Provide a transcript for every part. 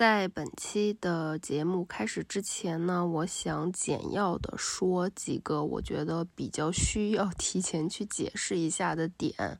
在本期的节目开始之前呢，我想简要的说几个我觉得比较需要 提前去解释一下的点，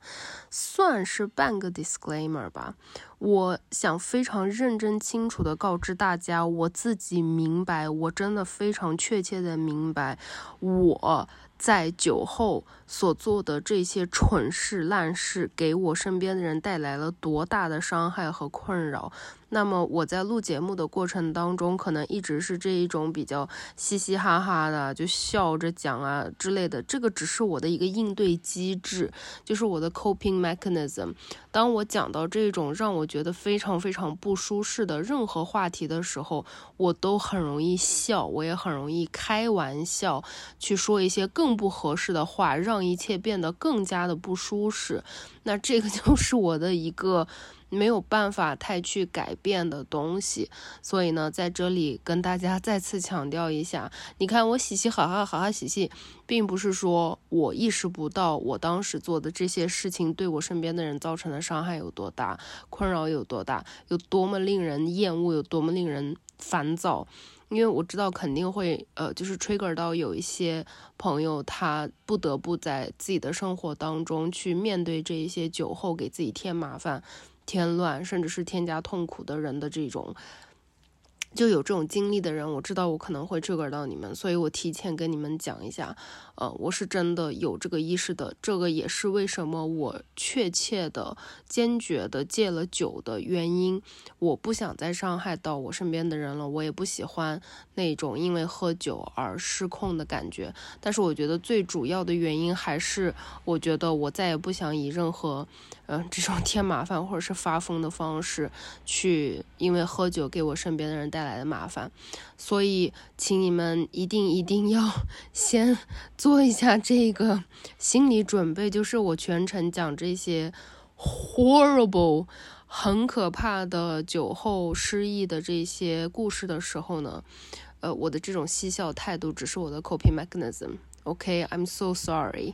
算是半个 disclaimer 吧。我想非常认真清楚的告知大家，我自己明白，我真的非常确切的明白，我在酒后所做的这些蠢事烂事，给我身边的人带来了多大的伤害和困扰。那么我在录节目的过程当中，可能一直是这一种比较嘻嘻哈哈的，就笑着讲啊之类的。这个只是我的一个应对机制，就是我的 coping mechanism。当我讲到这种让我觉得非常非常不舒适的任何话题的时候，我都很容易笑，我也很容易开玩笑，去说一些更不合适的话，让一切变得更加的不舒适。那这个 就是我的一个。没有办法太去改变的东西，所以呢，在这里跟大家 再次强调一下，你看我嘻嘻哈哈哈哈嘻嘻，并不是说我意识不到我当时做的这些事情对我身边的人造成的伤害有多大，困扰有多大，有多么令人厌恶，有多么令人烦躁，因为我知道肯定会呃，就是 trigger 到有一些朋友，他不得不在自己的生活当中去面对这一些酒后给自己添麻烦。添乱，甚至是添加痛苦的人的这种。就有这种经历的人，我知道我可能会触碰到你们，所以我提前跟你们讲一下，呃，我是真的有这个意识的，这个也是为什么我确切的、坚决的戒了酒的原因。我不想再伤害到我身边的人了，我也不喜欢那种因为喝酒而失控的感觉。但是我觉得最主要的原因还是，我觉得我再也不想以任何，嗯，这种 添麻烦或者是发疯的方式去，因为喝酒给我身边的人带。带来的麻烦，所以请你们一定一定要 先做一下这个心理准备，就是我全程讲这些 horrible 很可怕的酒后失忆的这些故事的时候呢，呃，我的这种嬉笑态度只是我的 coping mechanism。OK，I'm so sorry。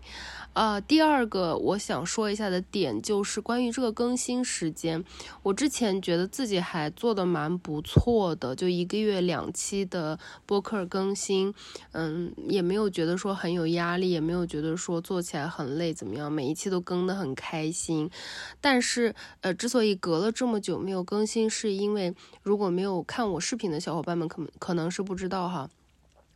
啊，第二个我想说一下的点就是关于这个更新时间。我之前觉得自己还做的蛮不错的，就一个月两期的播客更新，嗯，也没有觉得说很有压力，也没有觉得说做起来很累怎么样，每一期都更得很开心。但是，呃，之所以隔了这么久没有更新，是因为如果没有看我视频的小伙伴们，可可能是不知道哈。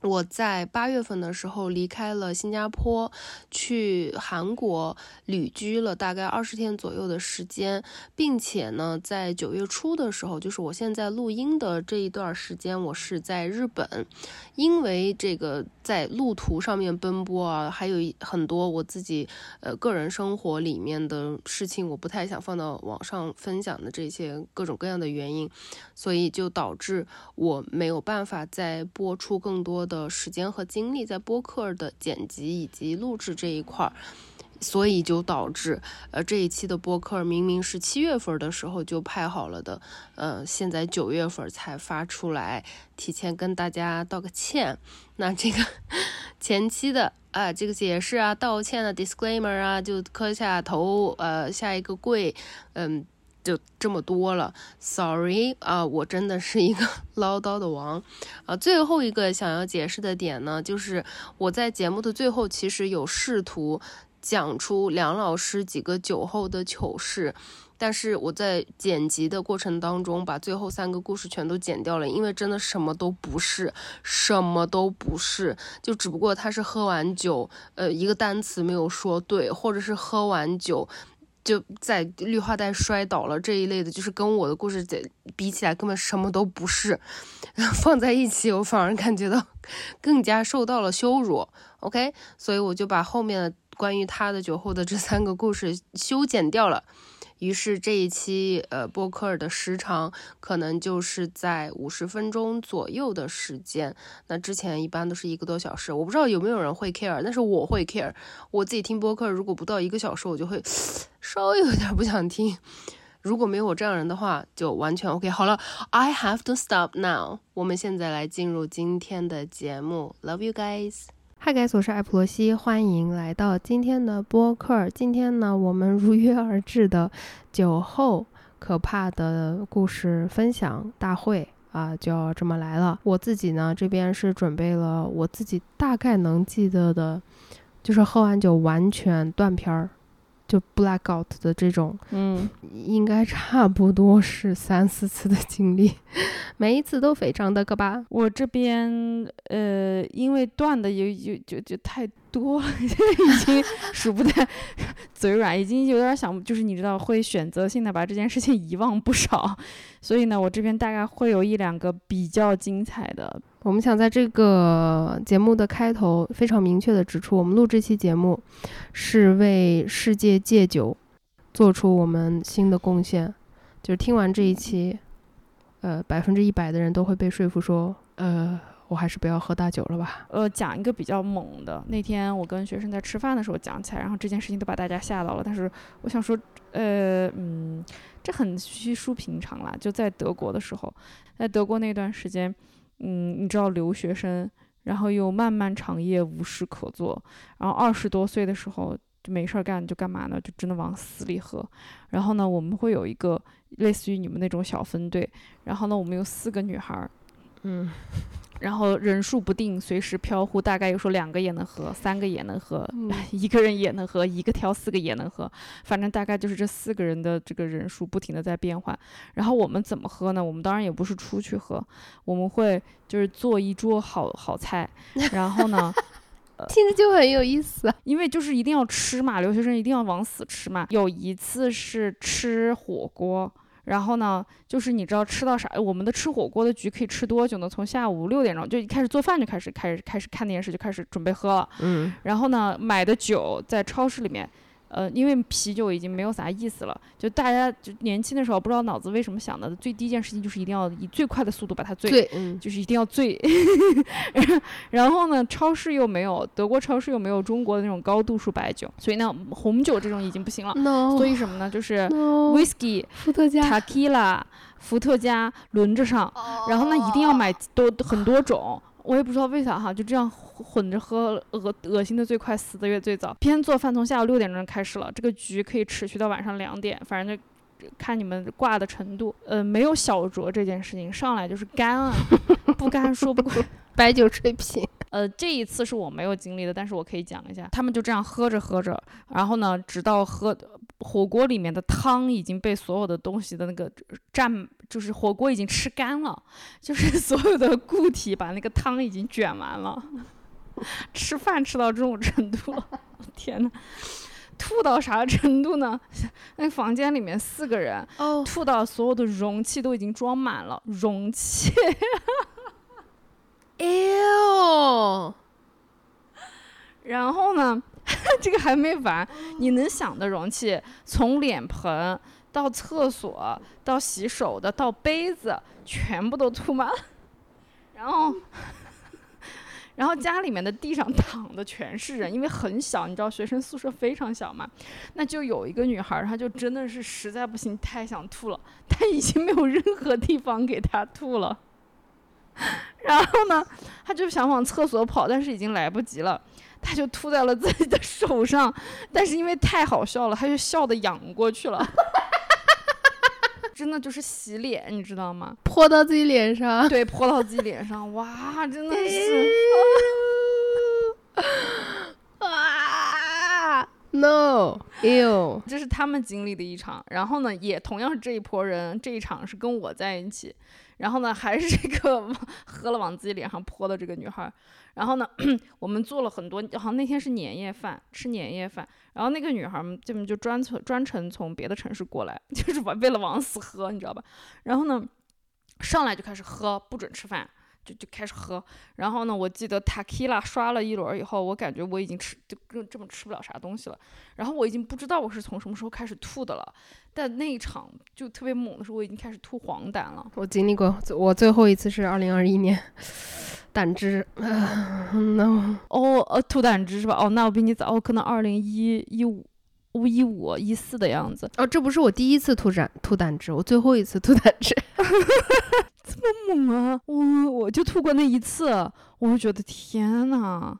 我在八月份的时候离开了新加坡，去韩国旅居了大概二十天左右的时间，并且呢，在九月初的时候，就是我现在录音的这一段时间，我是在日本，因为这个在路途上面奔波啊，还有很多我自己呃个人生活里面的事情，我不太想放到网上分享的这些各种各样的原因，所以就导致我没有办法再播出更多。的时间和精力在播客的剪辑以及录制这一块儿，所以就导致呃这一期的播客明明是七月份的时候就拍好了的，呃现在九月份才发出来，提前跟大家道个歉。那这个 前期的啊这个解释啊道歉的 disclaimer 啊就磕下头呃下一个跪，嗯。就这么多了，sorry 啊，我真的是一个 唠叨的王啊。最后一个想要解释的点呢，就是我在节目的最后其实有试图讲出梁老师几个酒后的糗事，但是我在剪辑的过程当中把最后三个故事全都剪掉了，因为真的什么都不是，什么都不是，就只不过他是喝完酒，呃，一个单词没有说对，或者是喝完酒。就在绿化带摔倒了这一类的，就是跟我的故事比起来根本什么都不是，放在一起我反而感觉到更加受到了羞辱。OK，所以我就把后面的关于他的酒后的这三个故事修剪掉了。于是这一期呃播客的时长可能就是在五十分钟左右的时间。那之前一般都是一个多小时，我不知道有没有人会 care，但是我会 care。我自己听播客，如果不到一个小时，我就会 稍微有点不想听。如果没有我这样人的话，就完全 OK。好了，I have to stop now。我们现在来进入今天的节目。Love you guys。嗨，该所是艾普罗西，欢迎来到今天的播客。今天呢，我们如约而至的酒后可怕的故事分享大会啊，就要这么来了。我自己呢，这边是准备了我自己大概能记得的，就是喝完酒完全断片儿。就 blackout 的这种，嗯，应该差不多是三四次的经历，每一次都非常的可怕。我这边呃，因为断的有有就就太多了，已经数不太嘴软，已经有点想，就是你知道会选择性的把这件事情遗忘不少，所以呢，我这边大概会有一两个比较精彩的。我们想在这个节目的开头非常明确的指出，我们录这期节目是为世界戒酒做出我们新的贡献。就是听完这一期，呃，百分之一百的人都会被说服说，呃，我还是不要喝大酒了吧。呃，讲一个比较猛的，那天我跟学生在吃饭的时候讲起来，然后这件事情都把大家吓到了。但是我想说，呃，嗯，这很虚疏平常啦。就在德国的时候，在德国那段时间。嗯，你知道留学生，然后又漫漫长夜无事可做，然后二十多岁的时候就没事儿干，就干嘛呢？就真的往死里喝。然后呢，我们会有一个类似于你们那种小分队，然后呢，我们有四个女孩儿，嗯。然后人数不定，随时飘忽，大概有时候两个也能喝，三个也能喝，一个人也能喝，一个挑四个也能喝，反正大概就是这四个人的这个人数不停的在变换。然后我们怎么喝呢？我们当然也不是出去喝，我们会就是做一桌好好菜，然后呢，听着就很有意思，因为就是一定要吃嘛，留学生一定要往死吃嘛。有一次是吃火锅。然后呢，就是你知道吃到啥？我们的吃火锅的局可以吃多久呢？从下午六点钟就一开始做饭就开始开始开始看电视就开始准备喝了。嗯。然后呢，买的酒在超市里面。呃，因为啤酒已经没有啥意思了，就大家就年轻的时候不知道脑子为什么想的，最第一件事情就是一定要以最快的速度把它醉，就是一定要醉。然后呢，超市又没有德国超市又没有中国的那种高度数白酒，所以呢，红酒这种已经不行了。所以什么呢？就是 whisky、伏特加、tequila、伏特加轮着上，然后呢，一定要买多很多种。我也不知道为啥哈，就这样混着喝，恶恶心的最快，死的也最早。边做饭从下午六点钟开始了，这个局可以持续到晚上两点，反正就看你们挂的程度。呃，没有小酌这件事情，上来就是干啊，不干说不过，白酒吹瓶。呃，这一次是我没有经历的，但是我可以讲一下，他们就这样喝着喝着，然后呢，直到喝火锅里面的汤已经被所有的东西的那个蘸。就是火锅已经吃干了，就是 所有的固体把那个汤已经卷完了。吃饭吃到这种程度，天呐，吐到啥程度呢？那房间里面四个人，吐到所有的容器都已经装满了，容器。哎呦！然后呢，这个还没完，你能想的容器，从脸盆。到厕所，到洗手的，到杯子，全部都吐满了。然后，然后家里面的地上躺的全是人，因为很小，你知道学生宿舍非常小嘛。那就有一个女孩，她就真的是实在不行，太想吐了，她已经没有任何地方给她吐了。然后呢，他就想往厕所跑，但是已经来不及了，他就吐在了自己的手上。但是因为太好笑了，他就笑的仰过去了。真的就是洗脸，你知道吗？泼到自己脸上，对，泼到自己脸上，哇，真的是啊，no，哎呦，这是他们经历的一场。然后呢，也同样是这一波人，这一场是跟我在一起。然后呢，还是这个喝了往自己脸上泼的这个女孩。然后呢，我们做了很多，好像那天是年夜饭，吃年夜饭。然后那个女孩们就就专程专程从别的城市过来，就是为了往死喝，你知道吧？然后呢，上来就开始喝，不准吃饭。就就开始喝，然后呢，我记得塔 q 拉刷了一轮以后，我感觉我已经吃就更这么吃不了啥东西了，然后我已经不知道我是从什么时候开始吐的了，但那一场就特别猛的时候，我已经开始吐黄疸了。我经历过，我最后一次是二零二一年，胆汁，那哦呃吐胆汁是吧？哦，那我比你早，我可能二零一一五。五一五一四的样子哦，这不是我第一次吐胆吐胆汁，我最后一次吐胆汁，这么猛啊！我我就吐过那一次，我就觉得天呐，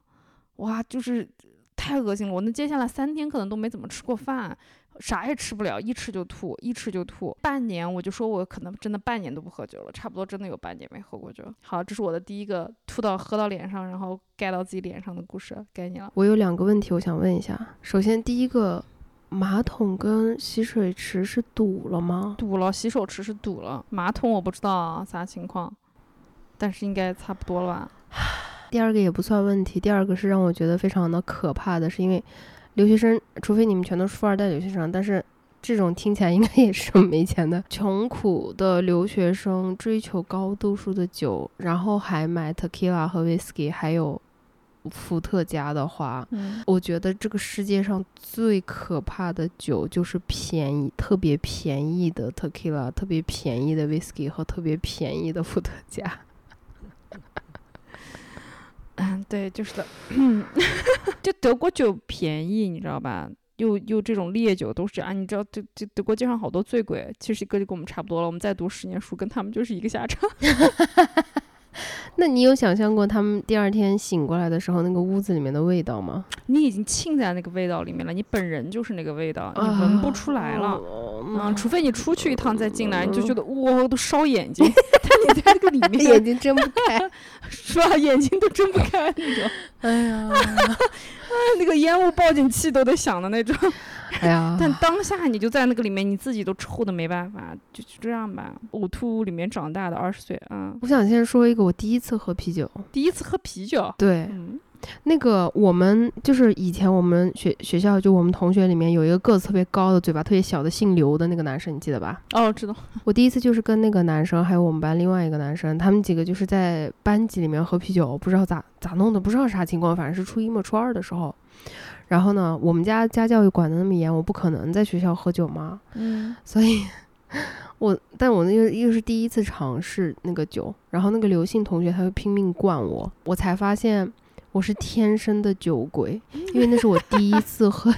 哇，就是太恶心了。我那接下来三天可能都没怎么吃过饭，啥也吃不了，一吃就吐，一吃就吐。半年我就说我可能真的半年都不喝酒了，差不多真的有半年没喝过酒。好，这是我的第一个吐到喝到脸上，然后盖到自己脸上的故事，该你了。我有两个问题，我想问一下。首先，第一个，马桶跟洗水池是堵了吗？堵了，洗手池是堵了，马桶我不知道啊啥情况，但是应该差不多了吧。第二个也不算问题，第二个是让我觉得非常的可怕的是，因为留学生，除非你们全都是富二代留学生，但是这种听起来应该也是没钱的穷苦的留学生，追求高度数的酒，然后还买 tequila 和 whisky，还有伏特加的话，嗯，我觉得这个世界上最可怕的酒就是便宜，特别便宜的 tequila，特别便宜的 whisky 和特别便宜的伏特加。嗯，对，就是的，就德国酒便宜，你知道吧？又又这种烈酒都是这样，你知道，这这德国街上好多醉鬼，其实跟跟我们差不多了。我们再读十年书，跟他们就是一个下场。那你有想象过他们第二天醒过来的时候，那个屋子里面的味道吗？你已经浸在那个味道里面了，你本人就是那个味道，你闻不出来了。嗯，除非你出去一趟再进来，你就觉得哇，都烧眼睛。但你在那个里面，眼睛睁不开，是吧？眼睛都睁不开那种。哎呀，那个烟雾报警器都得响的那种。哎呀！但当下你就在那个里面，你自己都臭的没办法，就就这样吧。呕吐物里面长大的二十岁，嗯。我想先说一个，我第一次喝啤酒，第一次喝啤酒，对，那个我们就是以前我们学学校就我们同学里面有一个个子特别高的、嘴巴特别小的姓刘的那个男生，你记得吧？哦，知道。我第一次就是跟那个男生，还有我们班另外一个男生，他们几个就是在班级里面喝啤酒，不知道咋咋弄的，不知道啥情况，反正是初一嘛，初二的时候。然后呢，我们家家教育管的那么严，我不可能在学校喝酒嘛。嗯，所以，我，但我那又又是第一次尝试那个酒，然后那个刘姓同学他就拼命灌我，我才发现我是天生的酒鬼，因为那是我第一次喝，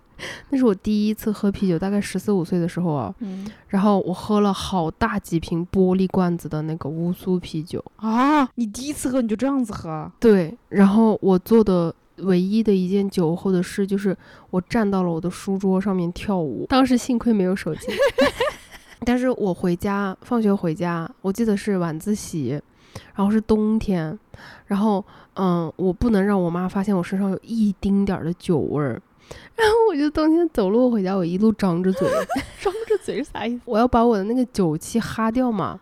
那是我第一次喝啤酒，大概十四五岁的时候啊。嗯，然后我喝了好大几瓶玻璃罐子的那个乌苏啤酒啊！你第一次喝你就这样子喝？对，然后我做的。唯一的一件酒后的事就是我站到了我的书桌上面跳舞。当时幸亏没有手机，但是我回家放学回家，我记得是晚自习，然后是冬天，然后嗯，我不能让我妈发现我身上有一丁点儿的酒味儿，然后我就冬天走路回家，我一路张着嘴，张着嘴是啥意思？我要把我的那个酒气哈掉嘛。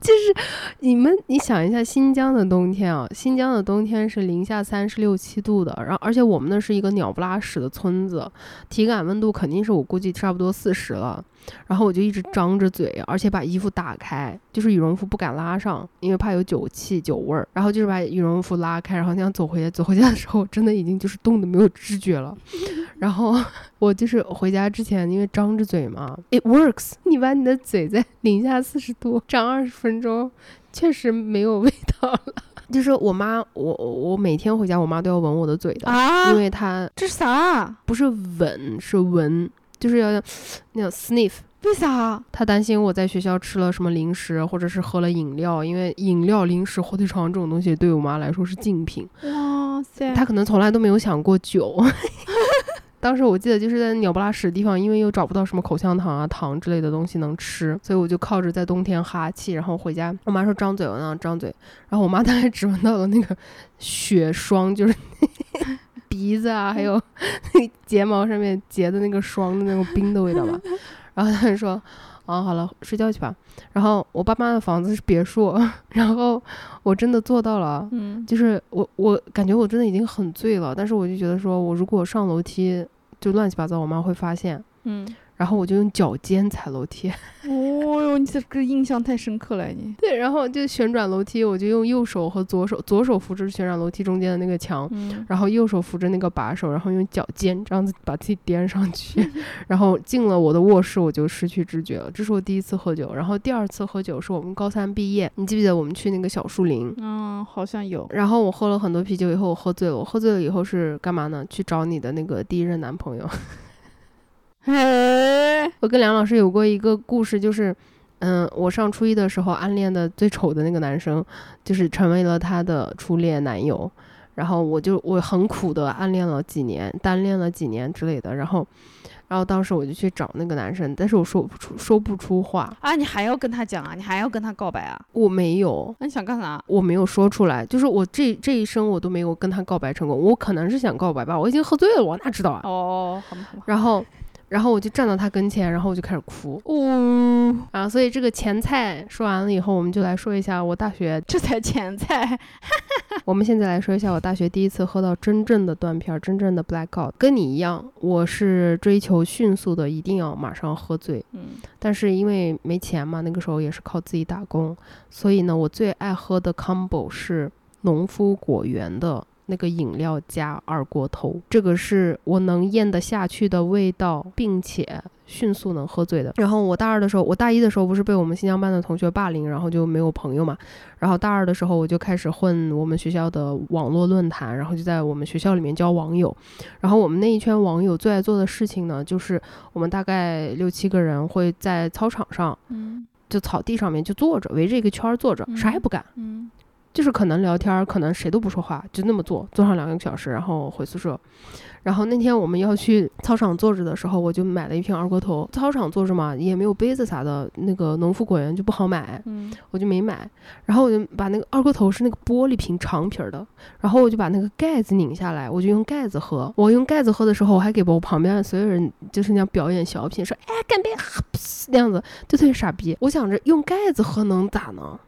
就是你们，你想一下，新疆的冬天啊，新疆的冬天是零下三十六七度的，然后而且我们那是一个鸟不拉屎的村子，体感温度肯定是我估计差不多四十了。然后我就一直张着嘴，而且把衣服打开，就是羽绒服不敢拉上，因为怕有酒气、酒味儿。然后就是把羽绒服拉开，然后那样走回家。走回家的时候，真的已经就是冻得没有知觉了。然后我就是回家之前，因为张着嘴嘛，it works。你把你的嘴在零下四十度张二十分钟，确实没有味道了。就是我妈，我我每天回家，我妈都要闻我的嘴的啊，因为她这是啥？不是闻，是闻。就是要那种 sniff，为啥？他担心我在学校吃了什么零食，或者是喝了饮料，因为饮料、零食、火腿肠这种东西对我妈来说是禁品。哇塞！他可能从来都没有想过酒。当时我记得就是在鸟不拉屎的地方，因为又找不到什么口香糖啊、糖之类的东西能吃，所以我就靠着在冬天哈气，然后回家。我妈说张嘴，我那样张嘴，然后我妈大概 只闻到了那个雪霜，就是。鼻子啊，还有那 睫毛上面结的那个霜的那种冰的味道吧。然后他就说：“啊，好了，睡觉去吧。”然后我爸妈的房子是别墅，然后我真的做到了。嗯，就是我我感觉我真的已经很醉了，但是我就觉得说我如果上楼梯就乱七八糟，我妈会发现。嗯。然后我就用脚尖踩楼梯。哦哟，你这个印象太深刻了，你。对，然后就旋转楼梯，我就用右手和左手，左手扶着旋转楼梯中间的那个墙，然后右手扶着那个把手，然后用脚尖这样子把自己颠上去。然后进了我的卧室，我就失去知觉了。这是我第一次喝酒，然后第二次喝酒是我们高三毕业，你记不记得我们去那个小树林？嗯，好像有。然后我喝了很多啤酒以后，我喝醉了。我喝醉了以后是干嘛呢？去找你的那个第一任男朋友。嘿，我跟梁老师有过一个故事，就是，嗯，我上初一的时候暗恋的最丑的那个男生，就是成为了他的初恋男友。然后我就我很苦的暗恋了几年，单恋了几年之类的，然后。然后当时我就去找那个男生，但是我说不出说不出话啊！你还要跟他讲啊？你还要跟他告白啊？我没有。那你想干啥？我没有说出来，就是我这这一生我都没有跟他告白成功。我可能是想告白吧，我已经喝醉了，我哪知道啊？哦，好吧，好吧。然后。然后我就站到他跟前，然后我就开始哭。呜啊！所以这个前菜说完了以后，我们就来说一下我大学。这才前菜。我们现在来说一下我大学第一次喝到真正的断片，真正的 blackout。跟你一样，我是追求迅速的，一定要马上喝醉。嗯。但是因为没钱嘛，那个时候也是靠自己打工，所以呢，我最爱喝的 combo 是农夫果园的。那个饮料加二锅头，这个是我能咽得下去的味道，并且迅速能喝醉的。然后我大二的时候，我大一的时候不是被我们新疆班的同学霸凌，然后就没有朋友嘛。然后大二的时候，我就开始混我们学校的网络论坛，然后就在我们学校里面交网友。然后我们那一圈网友最爱做的事情呢，就是我们大概六七个人会在操场上，嗯，就草地上面就坐着，围着一个圈坐着，啥也不干，嗯。就是可能聊天，可能谁都不说话，就那么坐，坐上两个小时，然后回宿舍。然后那天我们要去操场坐着的时候，我就买了一瓶二锅头。操场坐着嘛，也没有杯子啥的，那个农夫果园就不好买，嗯，我就没买。然后我就把那个二锅头是那个玻璃瓶长瓶的，然后我就把那个盖子拧下来，我就用盖子喝。我用盖子喝的时候，我还给我旁边所有人就是那样表演小品，说哎干杯，那样子就特别傻逼。我想着用盖子喝能咋呢？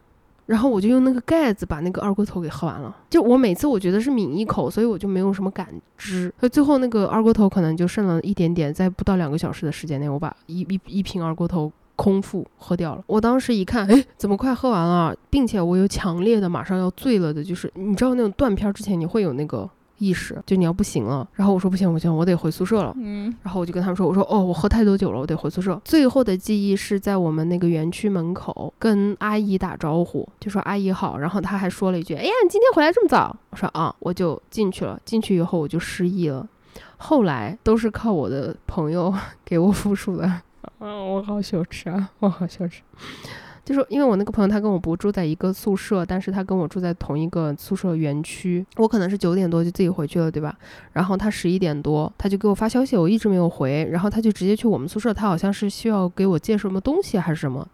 然后我就用那个盖子把那个二锅头给喝完了。就我每次我觉得是抿一口，所以我就没有什么感知。所以最后那个二锅头可能就剩了一点点，在不到两个小时的时间内，我把一一一瓶二锅头空腹喝掉了。我当时一看，哎，怎么快喝完了，并且我有强烈的马上要醉了的，就是你知道那种断片之前你会有那个。意识就你要不行了，然后我说不行不行，我得回宿舍了。嗯，然后我就跟他们说，我说哦，我喝太多酒了，我得回宿舍。最后的记忆是在我们那个园区门口跟阿姨打招呼，就说阿姨好。然后他还说了一句，哎呀，你今天回来这么早？我说啊，我就进去了。进去以后我就失忆了。后来都是靠我的朋友 给我复述的。啊，我好羞耻啊，我好羞耻。就是因为我那个朋友，他跟我不住在一个宿舍，但是他跟我住在同一个宿舍园区。我可能是九点多就自己回去了，对吧？然后他十一点多他就给我发消息，我一直没有回，然后他就直接去我们宿舍，他好像是需要给我借什么东西还是什么，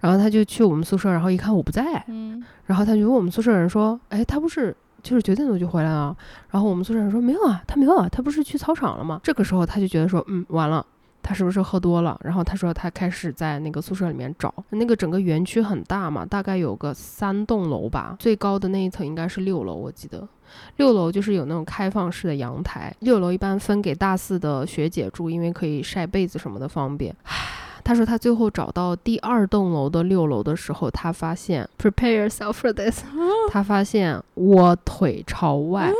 然后他就去我们宿舍，然后一看我不在，嗯，然后他就问我们宿舍人说，哎，他不是就是九点多就回来了？然后我们宿舍人说没有啊，他没有啊，他不是去操场了吗？这个时候他就觉得说，嗯，完了。他是不是喝多了？然后他说他开始在那个宿舍里面找，那个整个园区很大嘛，大概有个三栋楼吧，最高的那一层应该是六楼，我记得六楼就是有那种开放式的阳台。六楼一般分给大四的学姐住，因为可以晒被子什么的方便。他说他最后找到第二栋楼的六楼的时候，他发现 prepare yourself for this，他发现我腿朝外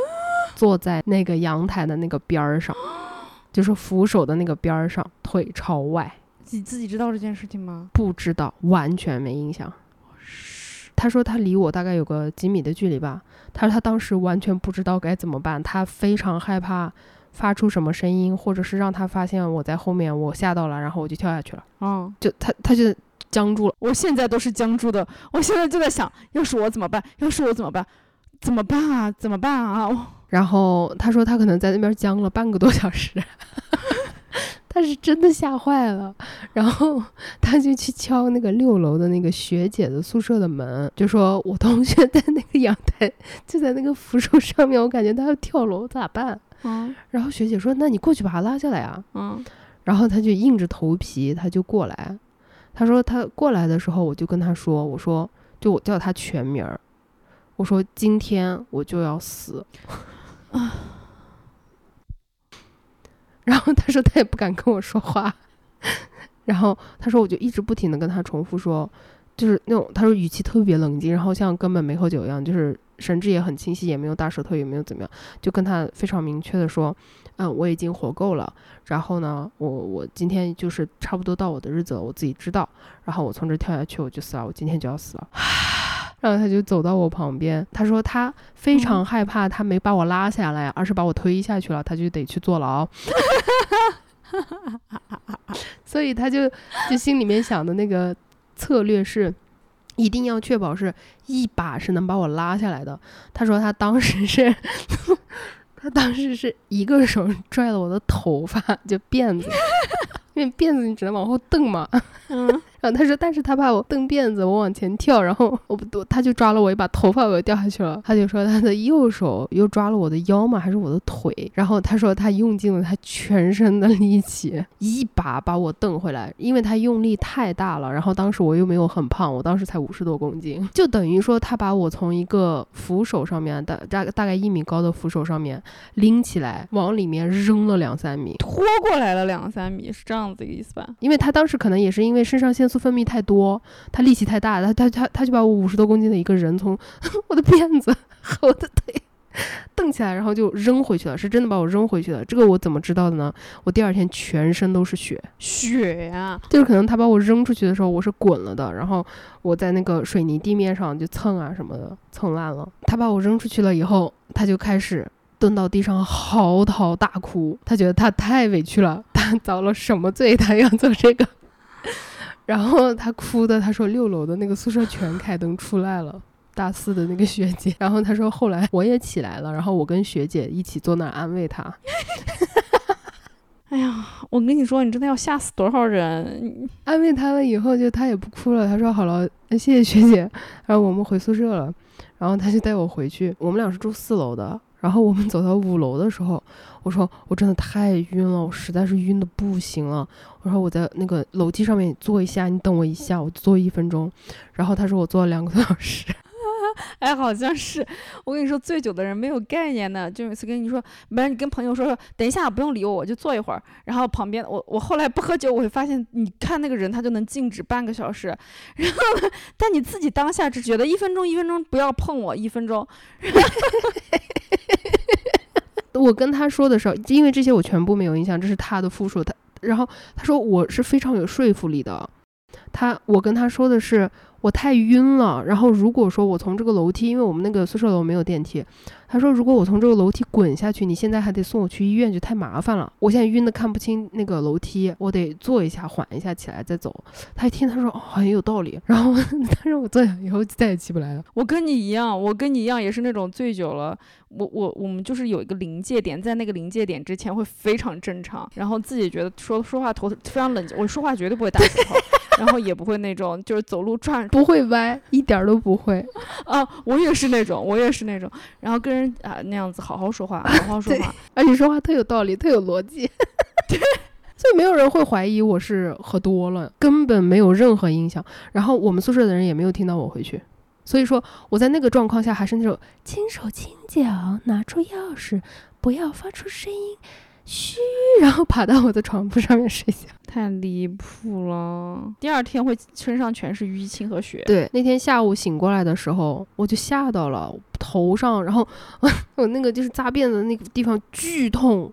坐在那个阳台的那个边儿上。就是扶手的那个边儿上，腿朝外。你自己知道这件事情吗？不知道，完全没印象。他说他离我大概有个几米的距离吧。他说他当时完全不知道该怎么办，他非常害怕发出什么声音，或者是让他发现我在后面，我吓到了，然后我就跳下去了。嗯，就他他就僵住了。我现在都是僵住的。我现在就在想，要是我怎么办？要是我怎么办？怎么办啊？怎么办啊？然后他说他可能在那边僵了半个多小时，他是真的吓坏了。然后他就去敲那个六楼的那个学姐的宿舍的门，就说我同学在那个阳台，就在那个扶手上面，我感觉他要跳楼，咋办？嗯。然后学姐说：“那你过去把他拉下来啊。”嗯。然后他就硬着头皮，他就过来。他说他过来的时候，我就跟他说：“我说，就我叫他全名儿，我说今天我就要死。”啊，然后他说他也不敢跟我说话，然后他说我就一直不停的跟他重复说，就是那种他说语气特别冷静，然后像根本没喝酒一样，就是神志也很清晰，也没有大舌头，也没有怎么样，就跟他非常明确的说，嗯，我已经活够了，然后呢，我我今天就是差不多到我的日子了，我自己知道，然后我从这跳下去我就死了，我今天就要死了。然后他就走到我旁边，他说他非常害怕，他没把我拉下来，而是把我推下去了，他就得去坐牢。所以他就就心里面想的那个策略是，一定要确保是一把是能把我拉下来的。他说他当时是，他当时是一个手拽了我的头发，就辫子，因为辫子你只能往后蹬嘛。嗯。然后他说，但是他怕我蹬辫子，我往前跳，然后我不，他就抓了我一把头发，我就掉下去了。他就说他的右手又抓了我的腰嘛，还是我的腿。然后他说他用尽了他全身的力气，一把把我蹬回来，因为他用力太大了。然后当时我又没有很胖，我当时才五十多公斤，就等于说他把我从一个扶手上面大大大概一米高的扶手上面拎起来，往里面扔了两三米，拖过来了两三米，是这样子一个意思吧？因为他当时可能也是因为肾上腺素分泌太多，他力气太大，他他他他就把我五十多公斤的一个人从 我的辫子 和我的腿 蹬起来，然后就扔回去了，是真的把我扔回去了。这个我怎么知道的呢？我第二天全身都是血，血呀，就是可能他把我扔出去的时候我是滚了的，然后我在那个水泥地面上就蹭啊什么的，蹭烂了。他把我扔出去了以后，他就开始蹲到地上嚎啕大哭，他觉得他太委屈了，他遭了什么罪，他要做这个。然后 他哭的，他说六楼的那个宿舍全开灯出来了，大四的那个学姐。然后他说后来我也起来了，然后我跟学姐一起坐那儿安慰他。哎呀，我跟你说，你真的要吓死多少人？安慰她了以后，就她也不哭了。她说好了，谢谢学姐。然后我们回宿舍了，然后她就带我回去。我们俩是住四楼的。然后我们走到五楼的时候，我说我真的太晕了，我实在是晕的不行了。我说我在那个楼梯上面坐一下，你等我一下，我坐一分钟。然后他说我坐了两个多小时。哎，好像是。我跟你说，醉酒的人没有概念的，就每次跟你说，不是你跟朋友说说，等一下不用理我，我就坐一会儿。然后旁边我我后来不喝酒，我会发现，你看那个人他就能静止半个小时。然后，但你自己当下只觉得一分钟一分钟不要碰我一分钟。我跟他说的时候，因为这些我全部没有印象，这是他的复述。他然后他说我是非常有说服力的。他我跟他说的是。我太晕了，然后如果说我从这个楼梯，因为我们那个宿舍楼没有电梯，他说如果我从这个楼梯滚下去，你现在还得送我去医院，就太麻烦了。我现在晕的看不清那个楼梯，我得坐一下，缓一下起来再走。他一听，他说哦，很有道理。然后 他说我坐下以后再也起不来了。我跟你一样，我跟你一样也是那种醉酒了，我我我们就是有一个临界点，在那个临界点之前会非常正常，然后自己觉得说说话头非常冷静，我说话绝对不会大舌头。然后也不会那种，就是走路转不会歪，一点都不会。啊，我也是那种，我也是那种。然后跟人啊那样子好好说话，好好说话，而且说话特有道理，特有逻辑。对，所以没有人会怀疑我是喝多了，根本没有任何影响。然后我们宿舍的人也没有听到我回去。所以说我在那个状况下还是那种轻手轻脚，拿出钥匙，不要发出声音。嘘，然后爬到我的床铺上面睡觉，太离谱了。第二天会身上全是淤青和血。对，那天下午醒过来的时候，我就吓到了，头上，然后我那个就是扎辫子的那个地方剧痛，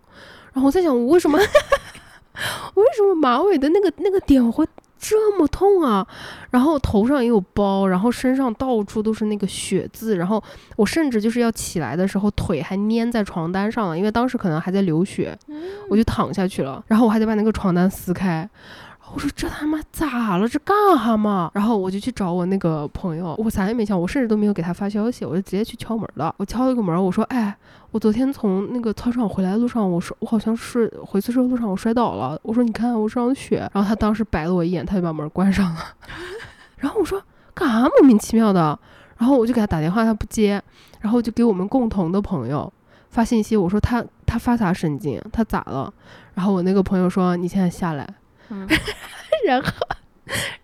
然后我在想，我为什么，我为什么马尾的那个那个点会？这么痛啊！然后头上也有包，然后身上到处都是那个血渍，然后我甚至就是要起来的时候，腿还粘在床单上了，因为当时可能还在流血，我就躺下去了，然后我还得把那个床单撕开。我说这他妈咋了？这干哈嘛？然后我就去找我那个朋友，我啥也没想，我甚至都没有给他发消息，我就直接去敲门了。我敲了个门，我说：“哎，我昨天从那个操场回来的路上，我说我好像是回宿舍路上我摔倒了。我说你看我身上的血。然后他当时白了我一眼，他就把门关上了。然后我说干啥莫名其妙的？然后我就给他打电话，他不接，然后就给我们共同的朋友发信息，我说他他发啥神经？他咋了？然后我那个朋友说你现在下来。然后，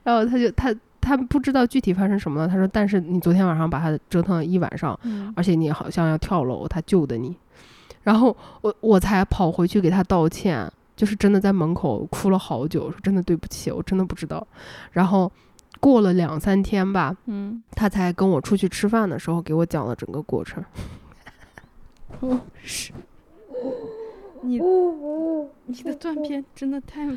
然后他就他他不知道具体发生什么了。他说：“但是你昨天晚上把他折腾了一晚上，而且你好像要跳楼，他救的你。”然后我我才跑回去给他道歉，就是真的在门口哭了好久，说真的对不起，我真的不知道。然后过了两三天吧，嗯，他才跟我出去吃饭的时候给我讲了整个过程。是。你你的断片真的太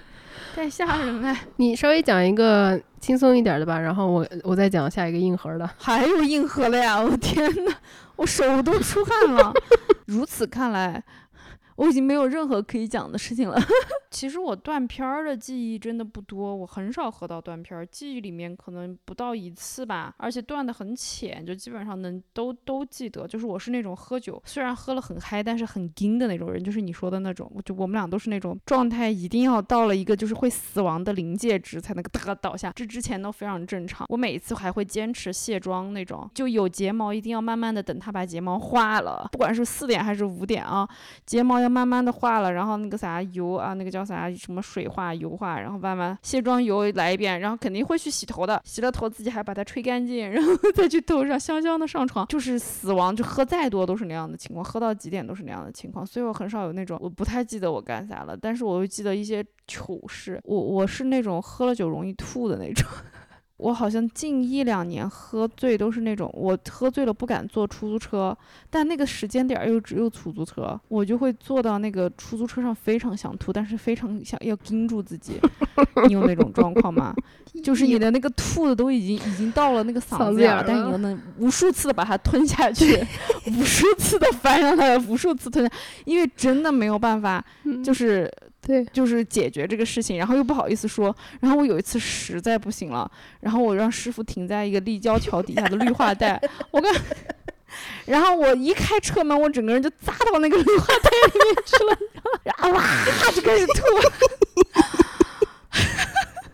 太吓人了。你稍微讲一个轻松一点的吧，然后我我再讲下一个硬核的。还有硬核的呀！我天呐，我手都出汗了。如此看来，我已经没有任何可以讲的事情了。其实我断片儿的记忆真的不多，我很少喝到断片儿，记忆里面可能不到一次吧，而且断的很浅，就基本上能都都记得。就是我是那种喝酒虽然喝了很嗨，但是很惊的那种人，就是你说的那种，我就我们俩都是那种状态，一定要到了一个就是会死亡的临界值才能哒 倒下，这之前都非常正常。我每一次还会坚持卸妆那种，就有睫毛一定要慢慢的等它把睫毛化了，不管是四点还是五点啊，睫毛慢慢的化了，然后那个啥油啊，那个叫啥什么水化油化，然后慢慢卸妆油来一遍，然后肯定会去洗头的，洗了头自己还把它吹干净，然后再去头上香香的上床，就是死亡，就喝再多都是那样的情况，喝到几点都是那样的情况，所以我很少有那种，我不太记得我干啥了，但是我会记得一些糗事，我我是那种喝了酒容易吐的那种。我好像近一两年喝醉都是那种，我喝醉了不敢坐出租车，但那个时间点又只有出租车，我就会坐到那个出租车上，非常想吐，但是非常想要盯住自己。你有那种状况吗？就是你的那个吐的都已经已经到了那个嗓子眼儿，但你又能无数次的把它吞下去，无数次的翻上它，无数次吞下，因为真的没有办法，就是。对，就是解决这个事情，然后又不好意思说。然后我有一次实在不行了，然后我让师傅停在一个立交桥底下的绿化带，我跟，然后我一开车门，我整个人就扎到那个绿化带里面去了，然后哇就开始吐。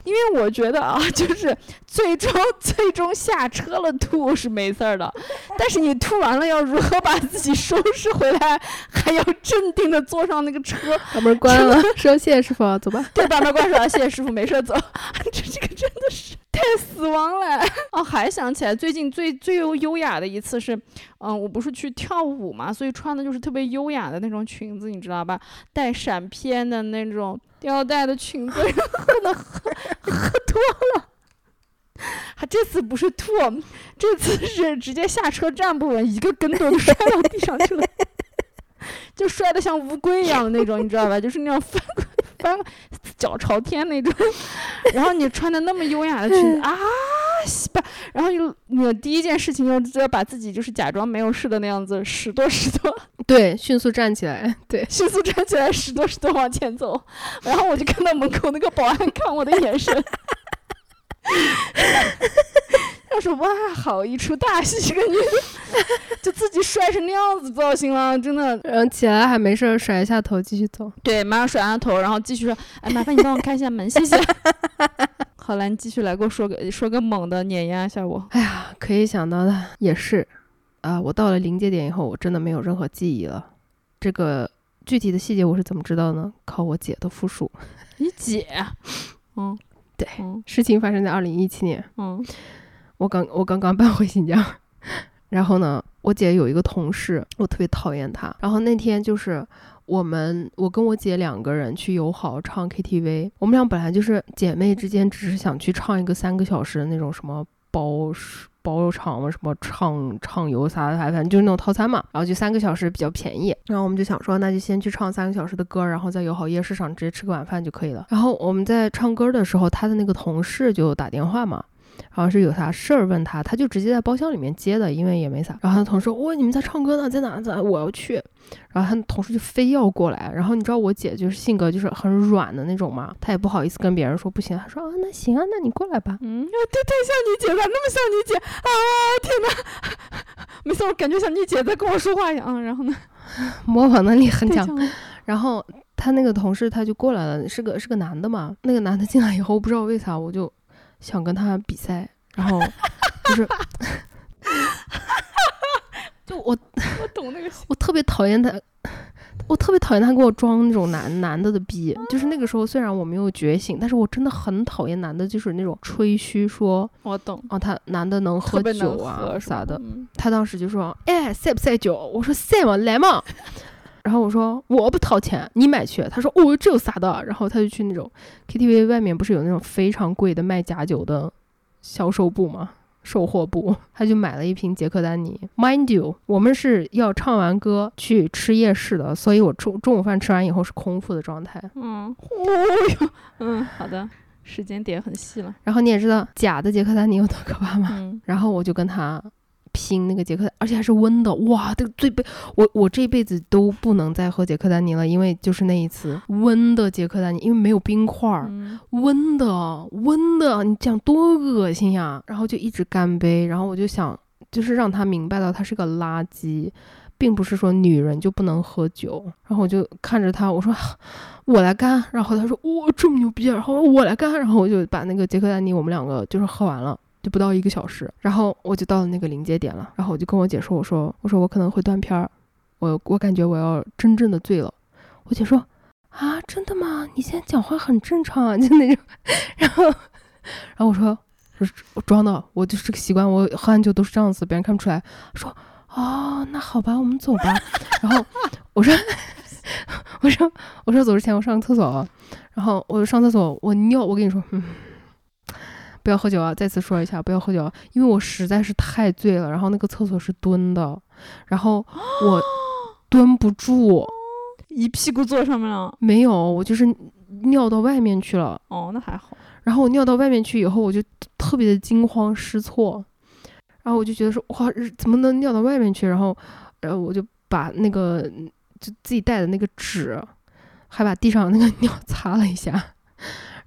因为我觉得啊，就是最终最终下车了吐是没事儿的，但是你吐完了要如何把自己收拾回来，还要镇定的坐上那个车，把门关了，说谢谢师傅，走吧。对，把门关上，谢谢师傅，没事走。这这个真的是 太死亡了。哦，还想起来最近最最优优雅的一次是，嗯，我不是去跳舞嘛，所以穿的就是特别优雅的那种裙子，你知道吧？带闪片的那种。吊带的裙子，然后呢喝喝多了，还这次不是吐，这次是直接下车站不稳，一个跟头就摔到地上去了，就摔得像乌龟一样的那种，你知道吧？就是那种翻翻脚朝天那种，然后你穿的那么优雅的裙子啊，不，然后你你第一件事情就要把自己就是假装没有事的那样子，拾掇拾掇。对，迅速站起来，对，迅速站起来，拾掇拾掇往前走，然后我就看到门口那个保安看我的眼神，他说：“哇，好一出大戏，这个女的就自己摔成那样子造型了，真的。”然后起来还没事，甩一下头继续走。对，马上甩下头，然后继续说：“哎，麻烦你帮我开一下门，谢谢。”好了，你继续来给我说个说个猛的，碾压一下我。哎呀，可以想到的也是。啊，我到了临界点以后，我真的没有任何记忆了。这个具体的细节我是怎么知道呢？靠我姐的复述。你姐？嗯，对，事情发生在二零一七年。嗯，我刚我刚刚 搬回新疆，然后呢，我姐有一个同事，我特别讨厌她。然后那天就是我们，我跟我姐两个人去友好唱 KTV。我们俩本来就是姐妹之间，只是想去唱一个三个小时的那种什么包。包场嘛，什么畅畅游啥的，反正就是那种套餐嘛。然后就三个小时比较便宜，然后我们就想说，那就先去唱三个小时的歌，然后在友好夜市上直接吃个晚饭就可以了。然后我们在唱歌的时候，他的那个同事就打电话嘛。好像是有啥事儿问他，他就直接在包厢里面接的，因为也没啥。然后他同事说：“哇，你们在唱歌呢，在哪？在我要去。”然后他同事就非要过来。然后你知道我姐就是性格就是很软的那种嘛，她也不好意思跟别人说不行。她说：“啊，那行啊，那你过来吧。”嗯，对，对像你姐咋，那么像你姐啊！天哪，没事，我感觉像你姐在跟我说话一样。然后呢，模仿能力很强。然后他那个同事他就过来了，是个是个男的嘛。那个男的进来以后，不知道为啥我就。想跟他比赛，然后就是，就我我懂那个，我特别讨厌他，我特别讨厌他给我装那种男男的的逼。就是那个时候，虽然我没有觉醒，但是我真的很讨厌男的，就是那种吹嘘说，我懂啊，他男的能喝酒啊啥的。他当时就说，哎，赛不赛酒？我说赛嘛，来嘛。然后我说我不掏钱，你买去。他说哦，这有啥的？然后他就去那种 KTV 外面不是有那种非常贵的卖假酒的销售部吗？售货部，他就买了一瓶杰克丹尼。Mind you，我们是要唱完歌去吃夜市的，所以我中中午饭吃完以后是空腹的状态。嗯，哦哟，嗯，好的，时间点很细了。然后你也知道假的杰克丹尼有多可怕吗？然后我就跟他。拼那个杰克，而且还是温的，哇，这个最悲，我我这辈子都不能再喝杰克丹尼了，因为就是那一次温的杰克丹尼，因为没有冰块儿，嗯温的温的，你讲多恶心呀！然后就一直干杯，然后我就想，就是让他明白到他是个垃圾，并不是说女人就不能喝酒。然后我就看着他，我说 我来干，然后他说哇这么牛逼啊，然后我来干，然后我就把那个杰克丹尼我们两个就是喝完了。就不到一个小时，然后我就到了那个临界点了，然后我就跟我姐说，我说我说我可能会断片儿，我我感觉我要真正的醉了。我姐说啊，真的吗？你现在讲话很正常啊，就那种。然后，然后我说我说我装的，我就是这个习惯，我喝完酒都是这样子，别人看不出来。说哦，那好吧，我们走吧。然后我说 我说我说走之前我上个厕所，然后我上厕所我尿，我跟你说，嗯。不要喝酒啊！再次说一下，不要喝酒、啊，因为我实在是太醉了。然后那个厕所是蹲的，然后我 蹲不住，一屁股坐上面了。没有，我就是尿到外面去了。哦，那还好。然后我尿到外面去以后，我就特别的惊慌失措，然后我就觉得说，哇，怎么能尿到外面去？然后，然后我就把那个就自己带的那个纸，还把地上那个 尿擦了一下。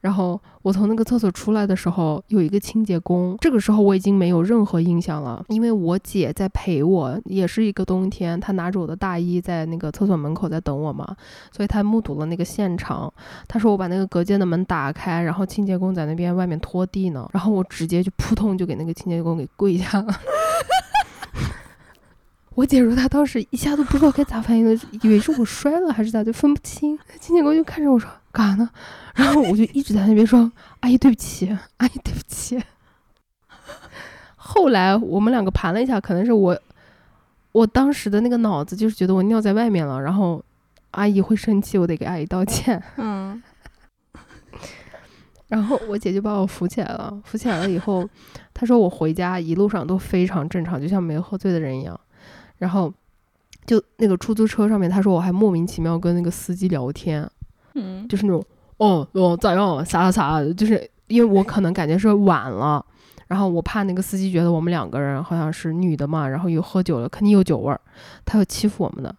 然后我从那个厕所出来的时候，有一个清洁工。这个时候我已经没有任何印象了，因为我姐在陪我，也是一个冬天，她拿着我的大衣在那个厕所门口在等我嘛，所以她目睹了那个现场。她说我把那个隔间的门打开，然后清洁工在那边外面拖地呢，然后我直接就扑通就给那个清洁工给跪下了。我姐说她当时一下都不知道该咋反应的，以为是我摔了还是咋，就分不清。清洁工就看着我说干啥呢？然后我就一直在那边说：“阿姨，对不起，阿姨，对不起。”后来我们两个盘了一下，可能是我，我当时的那个脑子就是觉得我尿在外面了，然后阿姨会生气，我得给阿姨道歉。嗯。然后我姐就把我扶起来了，扶起来了以后，她说我回家一路上都非常正常，就像没喝醉的人一样。然后就那个出租车上面，她说我还莫名其妙跟那个司机聊天，嗯，就是那种。哦哦，咋样？啥啥啥？就是因为我可能感觉是晚了，然后我怕那个司机觉得我们两个人好像是女的嘛，然后又喝酒了，肯定有酒味儿，他要欺负我们的，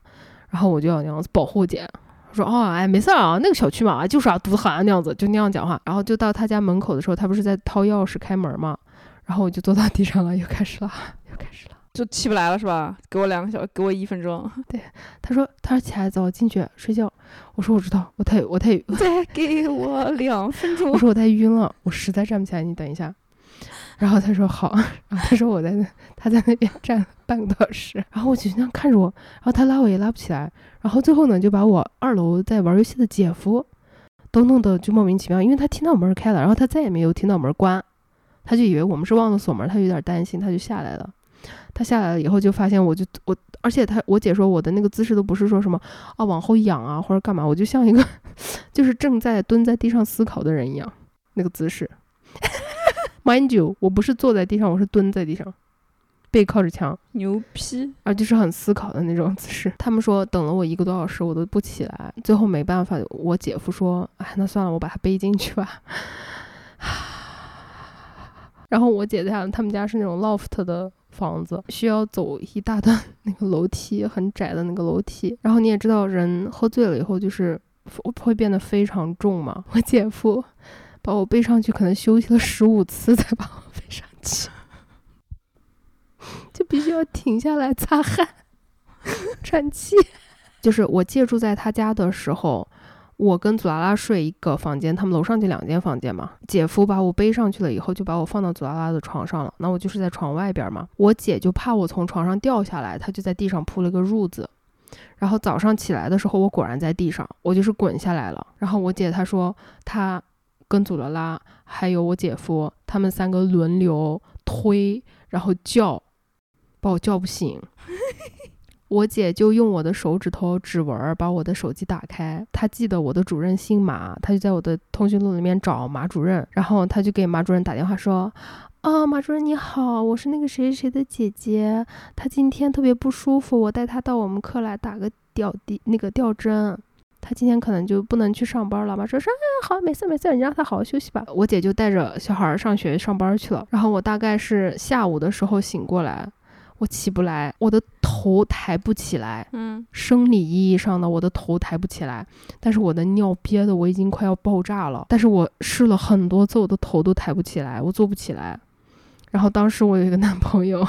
然后我就要那样子保护姐，说哦，哎，没事儿啊，那个小区嘛，就是啊，堵得很那样子，就那样讲话。然后就到他家门口的时候，他不是在掏钥匙开门嘛，然后我就坐到地上了，又开始了，又开始了。就起不来了是吧？给我两个小，给我一分钟。对，他说，他说起来早进去睡觉。我说我知道，我太我太 再给我两分钟。我说我太晕了，我实在站不起来，你等一下。然后他说好，然后他说我在那，他在那边站半个多小时。然后我就那样看着我，然后他拉我也拉不起来。然后最后呢，就把我二楼在玩游戏的姐夫都弄得就莫名其妙，因为他听到门开了，然后他再也没有听到门关，他就以为我们是忘了锁门，他有点担心，他就下来了。他下来了以后就发现我就我，而且他我姐说我的那个姿势都不是说什么啊往后仰啊或者干嘛，我就像一个 就是正在蹲在地上思考的人一样，那个姿势。Mind you，我不是坐在地上，我是蹲在地上，背靠着墙，牛批，啊就是很思考的那种姿势。他们说等了我一个多小时，我都不起来，最后没办法，我姐夫说，哎，那算了，我把他背进去吧。然后我姐在他们家是那种 loft 的。房子需要走一大段 那个楼梯，很窄的那个楼梯。然后你也知道，人喝醉了以后就是会变得非常重嘛。我姐夫把我背上去，可能休息了十五次才把我背上去，就必须要停下来擦汗、喘气。就是我借住在他家的时候。我跟祖拉拉睡一个房间，他们楼上就两间房间嘛。姐夫把我背上去了以后，就把我放到祖拉拉的床上了。那我就是在床外边嘛。我姐就怕我从床上掉下来，她就在地上铺了个褥子。然后早上起来的时候，我果然在地上，我就是滚下来了。然后我姐她说，她跟祖拉拉还有我姐夫他们三个轮流推，然后叫，把我叫不醒。我姐就用我的手指头指纹把我的手机打开，她记得我的主任姓马，她就在我的通讯录里面找马主任，然后她就给马主任打电话说：“啊，马主任你好，我是那个谁谁谁的姐姐，她今天特别不舒服，我带她到我们科来打个吊滴那个吊针，她今天可能就不能去上班了。”马主任说：“哎，好，没事没事，你让她好好休息吧。”我姐就带着小孩上学上班去了，然后我大概是下午的时候醒过来。我起不来，我的头抬不起来，嗯，生理意义上的我的头抬不起来，但是我的尿憋的我已经快要爆炸了，但是我试了很多次，我的头都抬不起来，我坐不起来。然后当时我有一个男朋友，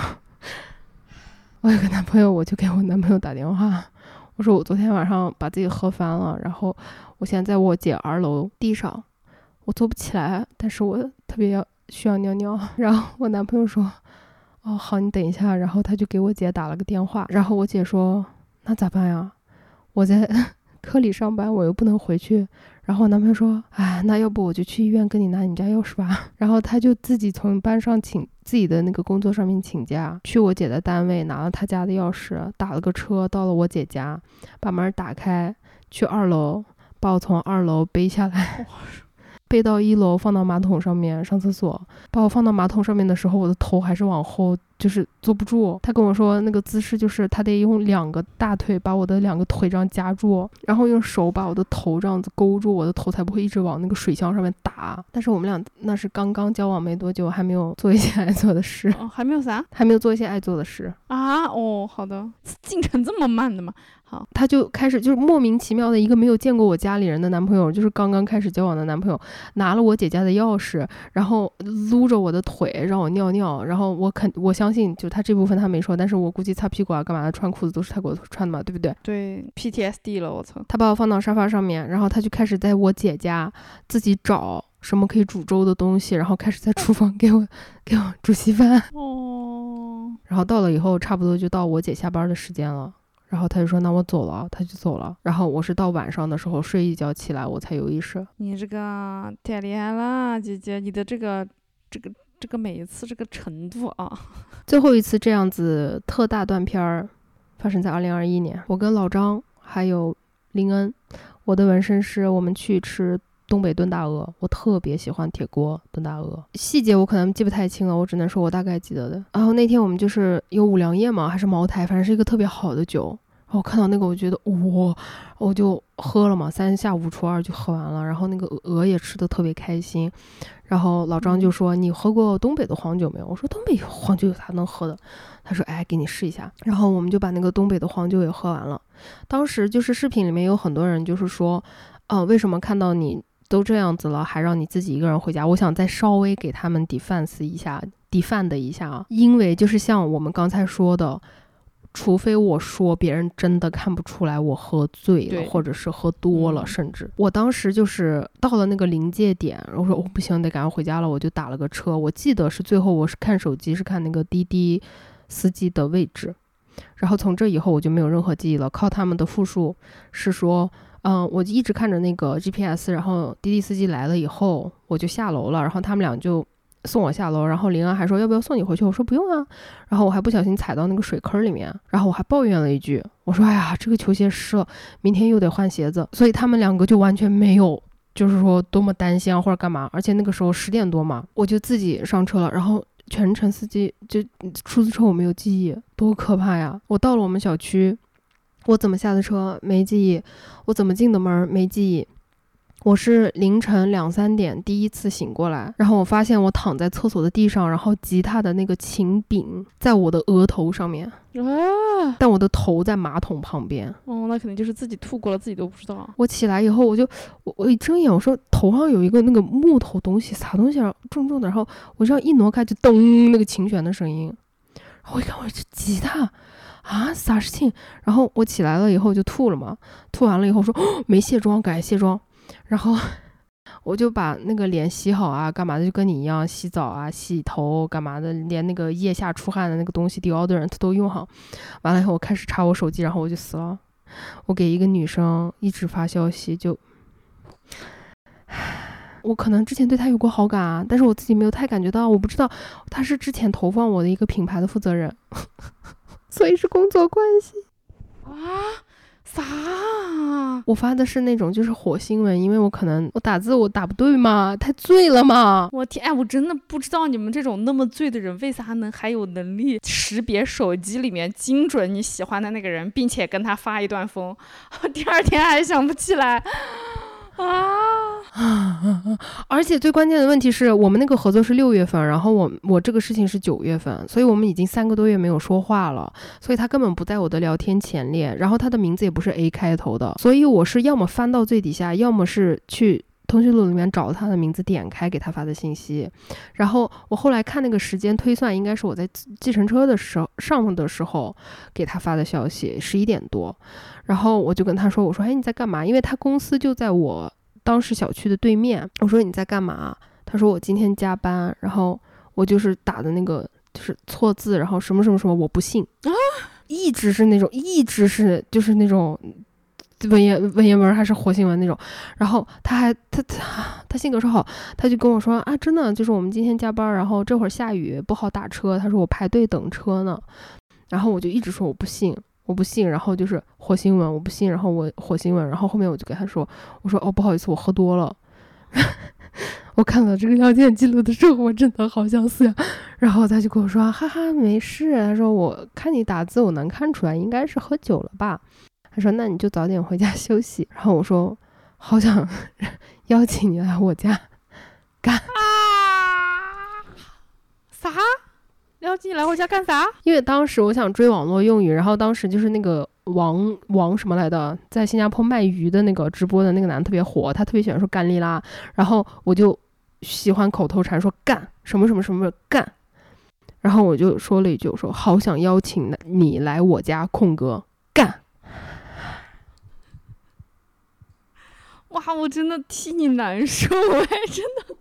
我有个男朋友，我就给我男朋友打电话，我说我昨天晚上把自己喝翻了，然后我现在在我姐二楼地上，我坐不起来，但是我特别要需要尿尿。然后我男朋友说，哦好，你等一下，然后他就给我姐打了个电话，然后我姐说，那咋办呀？我在 科里上班，我又不能回去。然后我男朋友说：“哎，那要不我就去医院跟你拿你家钥匙吧。”然后他就自己从班上请自己的那个工作上面请假，去我姐的单位拿了他家的钥匙，打了个车到了我姐家，把门打开，去二楼把我从二楼背下来，背到一楼放到马桶上面上厕所。把我放到马桶上面的时候，我的头还是往后。就是坐不住，他跟我说那个姿势就是他得用两个大腿把我的两个腿这样夹住，然后用手把我的头这样子勾住，我的头才不会一直往那个水箱上面打。但是我们俩那是刚刚交往没多久，还没有做一些爱做的事，哦，还没有啥，还没有做一些爱做的事啊。哦，好的，进程这么慢的吗？好，他就开始就是莫名其妙的一个没有见过我家里人的男朋友，就是刚刚开始交往的男朋友，拿了我姐家的钥匙，然后撸着我的腿让我尿尿，然后我肯我相信就他这部分他没说，但是我估计擦屁股啊干嘛的穿裤子都是他给我穿的嘛，对不对？对，PTSD 了，我操！他把我放到沙发上面，然后他就开始在我姐家自己找什么可以煮粥的东西，然后开始在厨房给我给我煮稀饭。哦，然后到了以后，差不多就到我姐下班的时间了。然后他就说：“那我走了。”他就走了。然后我是到晚上的时候睡一觉起来，我才有意识。你这个太厉害了，姐姐！你的这个这个这个每一次这个程度啊！最后一次这样子特大断片儿，发生在二零二一年。我跟老张还有林恩，我的纹身师，我们去吃东北炖大鹅。我特别喜欢铁锅炖大鹅，细节我可能记不太清了，我只能说我大概记得的。然后那天我们就是有五粮液嘛，还是茅台，反正是一个特别好的酒。然后我看到那个，我觉得哇，我就喝了嘛，三下五除二就喝完了。然后那个鹅也吃的特别开心。然后老张就说：“你喝过东北的黄酒没有？”我说：“东北黄酒有啥能喝的？”他说：“哎，给你试一下。”然后我们就把那个东北的黄酒也喝完了。当时就是视频里面有很多人就是说：“呃，为什么看到你都这样子了，还让你自己一个人回家？”我想再稍微给他们 defense 一下，defend 一下啊，因为就是像我们刚才说的。除非我说别人真的看不出来我喝醉了，或者是喝多了，甚至我当时就是到了那个临界点，我说我不行，得赶快回家了，我就打了个车。我记得是最后我是看手机，是看那个滴滴司机的位置，然后从这以后我就没有任何记忆了。靠他们的复述是说，嗯，我一直看着那个 GPS，然后滴滴司机来了以后，我就下楼了，然后他们俩就。送我下楼，然后林安还说要不要送你回去，我说不用啊，然后我还不小心踩到那个水坑里面，然后我还抱怨了一句，我说哎呀，这个球鞋湿了，明天又得换鞋子，所以他们两个就完全没有，就是说多么担心啊或者干嘛，而且那个时候十点多嘛，我就自己上车了，然后全程司机就出租车我没有记忆，多可怕呀！我到了我们小区，我怎么下的车没记忆，我怎么进的门没记忆。我是凌晨两三点第一次醒过来，然后我发现我躺在厕所的地上，然后吉他的那个琴柄在我的额头上面，啊，但我的头在马桶旁边。哦，那肯定就是自己吐过了，自己都不知道。我起来以后，我就我我一睁眼，我说头上有一个那个木头东西，啥东西啊，重重的。然后我这样一挪开，就咚，那个琴弦的声音。然后我一看，我这吉他啊，啥事情？然后我起来了以后就吐了嘛，吐完了以后说 没卸妆，赶紧卸妆。然后我就把那个脸洗好啊，干嘛的，就跟你一样洗澡啊、洗头干嘛的，连那个腋下出汗的那个东西 deodorant 都用好。完了以后，我开始查我手机，然后我就死了。我给一个女生一直发消息，就我可能之前对她有过好感啊，但是我自己没有太感觉到，我不知道她是之前投放我的一个品牌的负责人，所以是工作关系啊。啥？我发的是那种就是火星文，因为我可能我打字我打不对嘛，太醉了嘛。我天，哎，我真的不知道你们这种那么醉的人，为啥能还有能力识别手机里面精准你喜欢的那个人，并且跟他发一段疯，第二天还想不起来。啊，而且最关键的问题是我们那个合作是六月份，然后我我这个事情是九月份，所以我们已经三个多月没有说话了，所以他根本不在我的聊天前列，然后他的名字也不是 A 开头的，所以我是要么翻到最底下，要么是去通讯录里面找他的名字，点开给他发的信息，然后我后来看那个时间推算，应该是我在计程车的时候上的时候给他发的消息，十一点多，然后我就跟他说，我说，哎，你在干嘛？因为他公司就在我。当时小区的对面，我说你在干嘛？他说我今天加班，然后我就是打的那个就是错字，然后什么什么什么，我不信啊，一直是那种，一直是就是那种文言文言文还是火星文那种，然后他还他他他性格超好，他就跟我说啊，真的就是我们今天加班，然后这会儿下雨不好打车，他说我排队等车呢，然后我就一直说我不信。我不信，然后就是火星文，我不信，然后我火星文，然后后面我就跟他说，我说哦不好意思，我喝多了。我看到这个聊天记录的时候，我真的好想死呀。然后他就跟我说，哈哈，没事。他说我看你打字，我能看出来应该是喝酒了吧。他说那你就早点回家 休息。然后我说好想 邀请你来我家 干啊？啥？邀请你来我家干啥？因为当时我想追网络用语，然后当时就是那个王王什么来的，在新加坡卖鱼的那个直播的那个男的特别火，他特别喜欢说干利拉，然后我就喜欢口头禅说干什么什么什么干，然后我就说了一句，我说好想邀请你来我家空格干。哇，我真的替你难受哎，真的。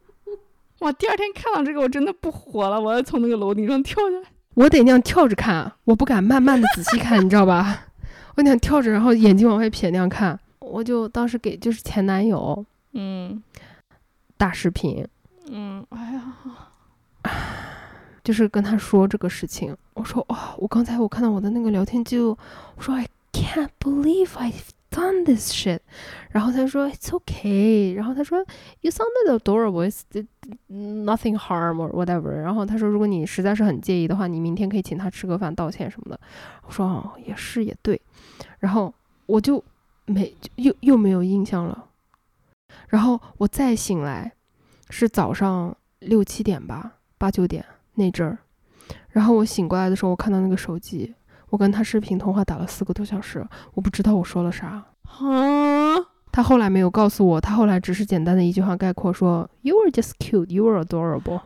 哇！第二天看到这个，我真的不活了，我要从那个楼顶上跳下来。我得那样跳着看，我不敢慢慢的仔细看，你知道吧？我那样跳着，然后眼睛往外撇那样看。我就当时给就是前男友，嗯，打视频，嗯，哎呀，就是跟他说这个事情。我说哇，我刚才我看到我的那个聊天记录，我说 I can't believe I。Done this shit，然后他说 it's okay，然后他说 you sounded adorable，it's nothing harm or whatever，然后他说如果你实在是很介意的话，你明天可以请他吃个饭道歉什么的。我说哦也是也对，然后我就没又又没有印象了。然后我再醒来是早上六七点吧，八九点那阵儿，然后我醒过来的时候，我看到那个手机。我跟他视频通话打了四个多小时，我不知道我说了啥。啊！他后来没有告诉我，他后来只是简单的一句话概括说：“You were just cute, you were adorable。”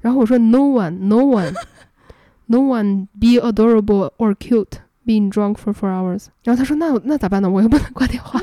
然后我说：“No one, no one, no one be adorable or cute being drunk for four hours。”然后他说：“那那咋办呢？我又不能挂电话。”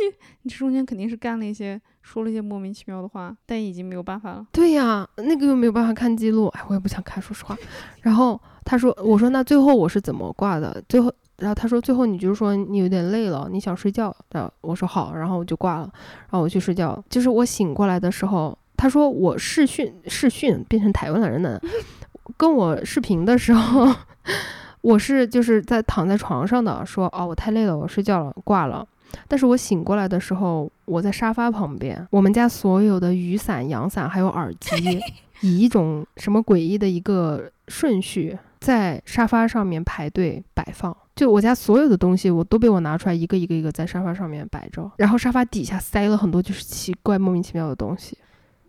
你你这中间肯定是干了一些，说了一些莫名其妙的话，但已经没有办法了。对呀，那个又没有办法看记录，哎，我也不想看，说实话。然后。他说：“我说那最后我是怎么挂的？最后，然后他说最后你就是说你有点累了，你想睡觉的。我说好，然后我就挂了，然后我去睡觉。就是我醒过来的时候，他说我视讯视讯变成台湾人的，跟我视频的时候，我是就是在躺在床上的，说哦我太累了，我睡觉了，挂了。但是我醒过来的时候，我在沙发旁边，我们家所有的雨伞、阳伞还有耳机，以一种什么诡异的一个顺序。”在沙发上面排队摆放，就我家所有的东西，我都被我拿出来一个一个一个在沙发上面摆着，然后沙发底下塞了很多就是奇怪莫名其妙的东西，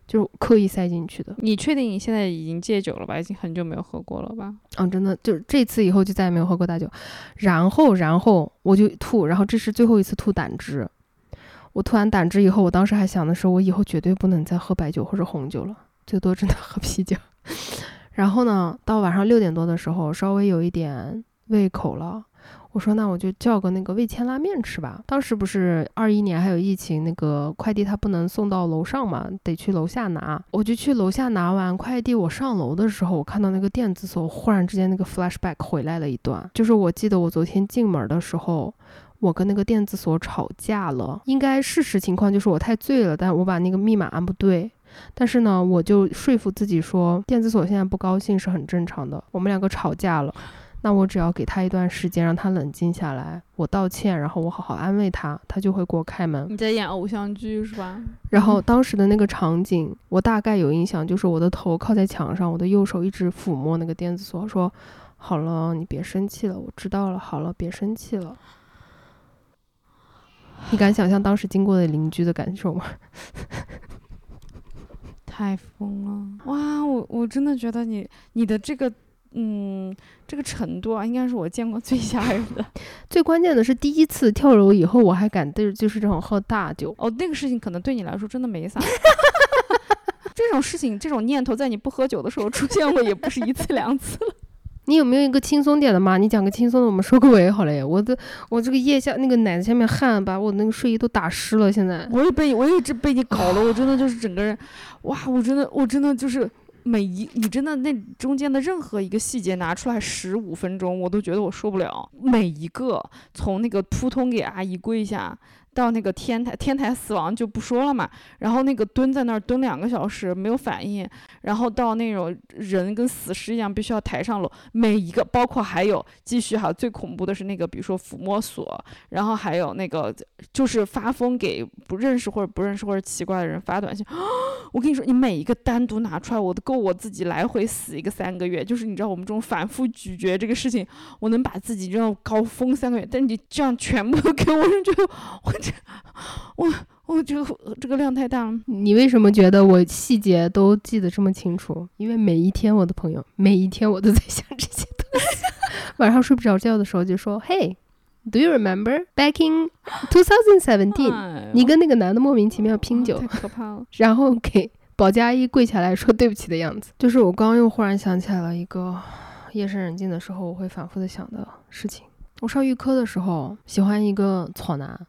就刻意塞进去的。你确定你现在已经戒酒了吧？已经很久没有喝过了吧？嗯，真的，就是这次以后就再也没有喝过大酒。然后，然后我就吐，然后这是最后一次吐胆汁。我吐完胆汁以后，我当时还想的是，我以后绝对不能再喝白酒或者红酒了，最多只能喝啤酒。然后呢，到晚上六点多的时候，稍微有一点胃口了。我说，那我就叫个那个味千拉面吃吧。当时不是二一年还有疫情，那个快递它不能送到楼上嘛，得去楼下拿。我就去楼下拿完快递，我上楼的时候，我看到那个电子锁忽然之间那个 flashback 回来了一段，就是我记得我昨天进门的时候，我跟那个电子锁吵架了。应该事实情况就是我太醉了，但我把那个密码按不对。但是呢，我就说服自己说，电子锁现在不高兴是很正常的。我们两个吵架了，那我只要给他一段时间，让他冷静下来，我道歉，然后我好好安慰他，他就会给我开门。你在演偶像剧是吧？然后当时的那个场景，我大概有印象，就是我的头靠在墙上，我的右手一直抚摸那个电子锁，说：“好了，你别生气了，我知道了，好了，别生气了。”你敢想象当时经过的邻居的感受吗？太疯了！哇，我我真的觉得你你的这个嗯这个程度啊，应该是我见过最吓人的。最关键的是第一次跳楼以后，我还敢对就是这种喝大酒。哦，那个事情可能对你来说真的没啥。这种事情，这种念头在你不喝酒的时候出现过，也不是一次两次了。你有没有一个轻松点的嘛？你讲个轻松的，我们收个尾好嘞。我的，我这个腋下那个奶子下面汗把我那个睡衣都打湿了。现在我也被我一直被你搞了，我真的就是整个人，哇！我真的，我真的就是每一你真的那中间的任何一个细节拿出来十五分钟，我都觉得我受不了。每一个从那个扑通给阿姨跪下。到那个天台，天台死亡就不说了嘛。然后那个蹲在那儿蹲两个小时没有反应，然后到那种人跟死尸一样必须要抬上楼，每一个包括还有继续哈，最恐怖的是那个比如说抚摸索，然后还有那个就是发疯给不认识或者不认识或者奇怪的人发短信。我跟你说，你每一个单独拿出来，我都够我自己来回死一个三个月。就是你知道我们这种反复咀嚼这个事情，我能把自己这样高峰三个月。但是你这样全部都给我，就我 得我。我我这个这个量太大了。你为什么觉得我细节都记得这么清楚？因为每一天，我的朋友，每一天我都在想这些东西。晚上睡不着觉的时候就说：“Hey，do you remember back in 2017？你跟那个男的莫名其妙拼酒，太可怕了。然后给保洁阿姨跪下来说对不起的样子。就是我刚又忽然想起来了一个夜深人静的时候我会反复的想的事情。我上预科的时候喜欢一个草男。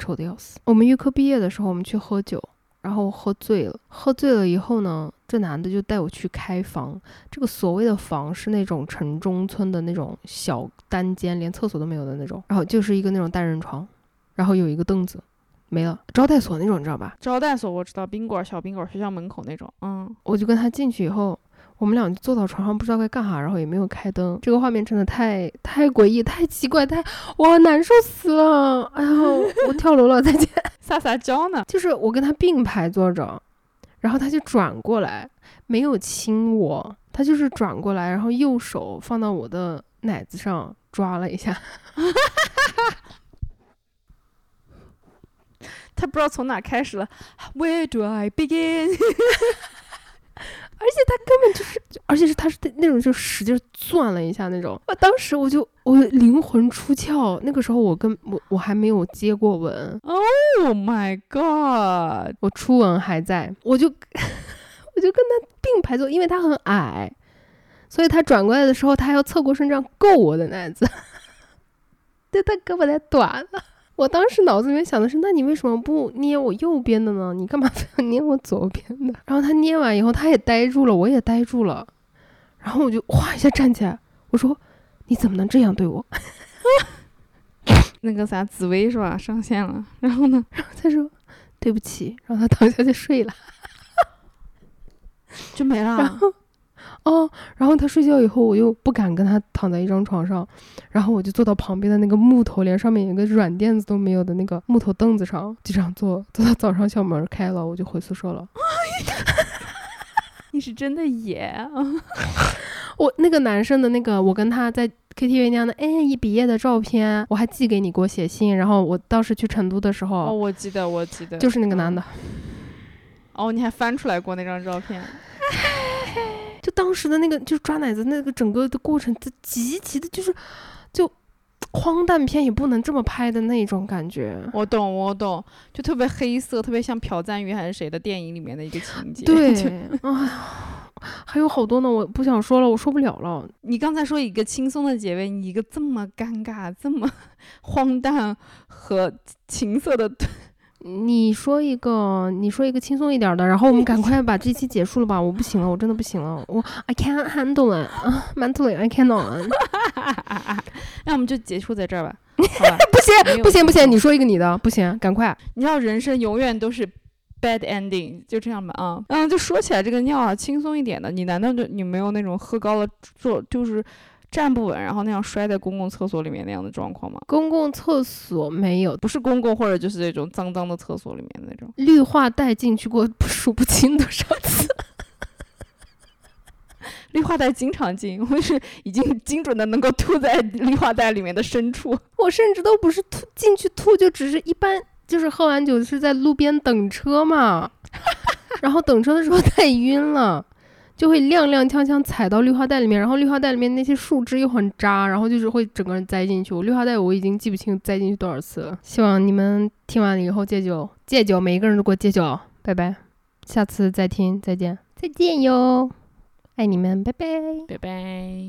丑的要死。我们预科毕业的时候，我们去喝酒，然后喝醉了。喝醉了以后呢，这男的就带我去开房。这个所谓的房是那种城中村的那种小单间，连厕所都没有的那种。然后就是一个那种单人床，然后有一个凳子，没了。招待所那种，你知道吧？招待所我知道，宾馆、小宾馆、学校门口那种。嗯，我就跟他进去以后。我们俩就坐到床上，不知道该干啥，然后也没有开灯。这个画面真的太太诡异、太奇怪、太我难受死了！哎呀，我跳楼了，再见。撒撒娇呢？就是我跟他并排坐着，然后他就转过来，没有亲我，他就是转过来，然后右手放到我的奶子上抓了一下。他不知道从哪开始了。Where do I begin？而且他根本就是，而且是他是那种就使劲攥了一下那种。我当时我就我灵魂出窍，那个时候我跟我我还没有接过吻。Oh my god！我初吻还在，我就 我就跟他并排坐，因为他很矮，所以他转过来的时候，他要侧过身这样够我的奶子，对他胳膊太短了。我当时脑子里面想的是，那你为什么不捏我右边的呢？你干嘛非要捏我左边的？然后他捏完以后，他也呆住了，我也呆住了。然后我就哗一下站起来，我说：“你怎么能这样对我？” 那个啥，紫薇是吧？上线了。然后呢？然后他说：“对不起。”然后他躺下就睡了，就没了。然后。哦，然后他睡觉以后，我又不敢跟他躺在一张床上，然后我就坐到旁边的那个木头，连上面有个软垫子都没有的那个木头凳子上，就这样坐，坐到早上校门开了，我就回宿舍了。你是真的野！我那个男生的那个，我跟他在 KTV 那样的，哎，一毕业的照片，我还寄给你，给我写信。然后我当时去成都的时候，哦，我记得，我记得，就是那个男的。哦，你还翻出来过那张照片？就当时的那个，就抓奶子那个整个的过程，它极其的，就是就荒诞片也不能这么拍的那种感觉。我懂，我懂，就特别黑色，特别像朴赞郁还是谁的电影里面的一个情节。对，哎呀，还有好多呢，我不想说了，我受不了了。你刚才说一个轻松的结尾，你一个这么尴尬、这么 荒诞和情色的。你说一个，你说一个轻松一点的，然后我们 赶快把这期结束了吧，我不行了，我真的不行了，我 I can't handle it 啊，mentally I cannot。那我们就结束在这儿吧。不行不行不行，你说一个你的，不行，赶快。你知道人生永远都是 bad ending，就这样吧啊。嗯，就说起来这个尿啊，轻松一点的，你难道就你没有那种喝高了做就是？站不稳，然后那样摔在公共厕所里面那样的状况吗？公共厕所没有，不是公共或者就是那种脏脏的厕所里面那种。绿化带进去过数不清多少次，绿化化带经常进，我是已经精准的能够吐在绿化带里面的深处。我甚至都不是吐进去吐，就只是一般，就是喝完酒是在路边等车嘛，然后等车的时候太晕了。就会踉踉跄跄踩到绿化带里面，然后绿化带里面那些树枝又很扎，然后就是会整个人栽进去。我绿化带我已经记不清栽进去多少次了。希望你们听完了以后戒酒，戒酒，每一个人都给我戒酒，拜拜，下次再听，再见，再见哟，爱你们，拜拜，拜拜。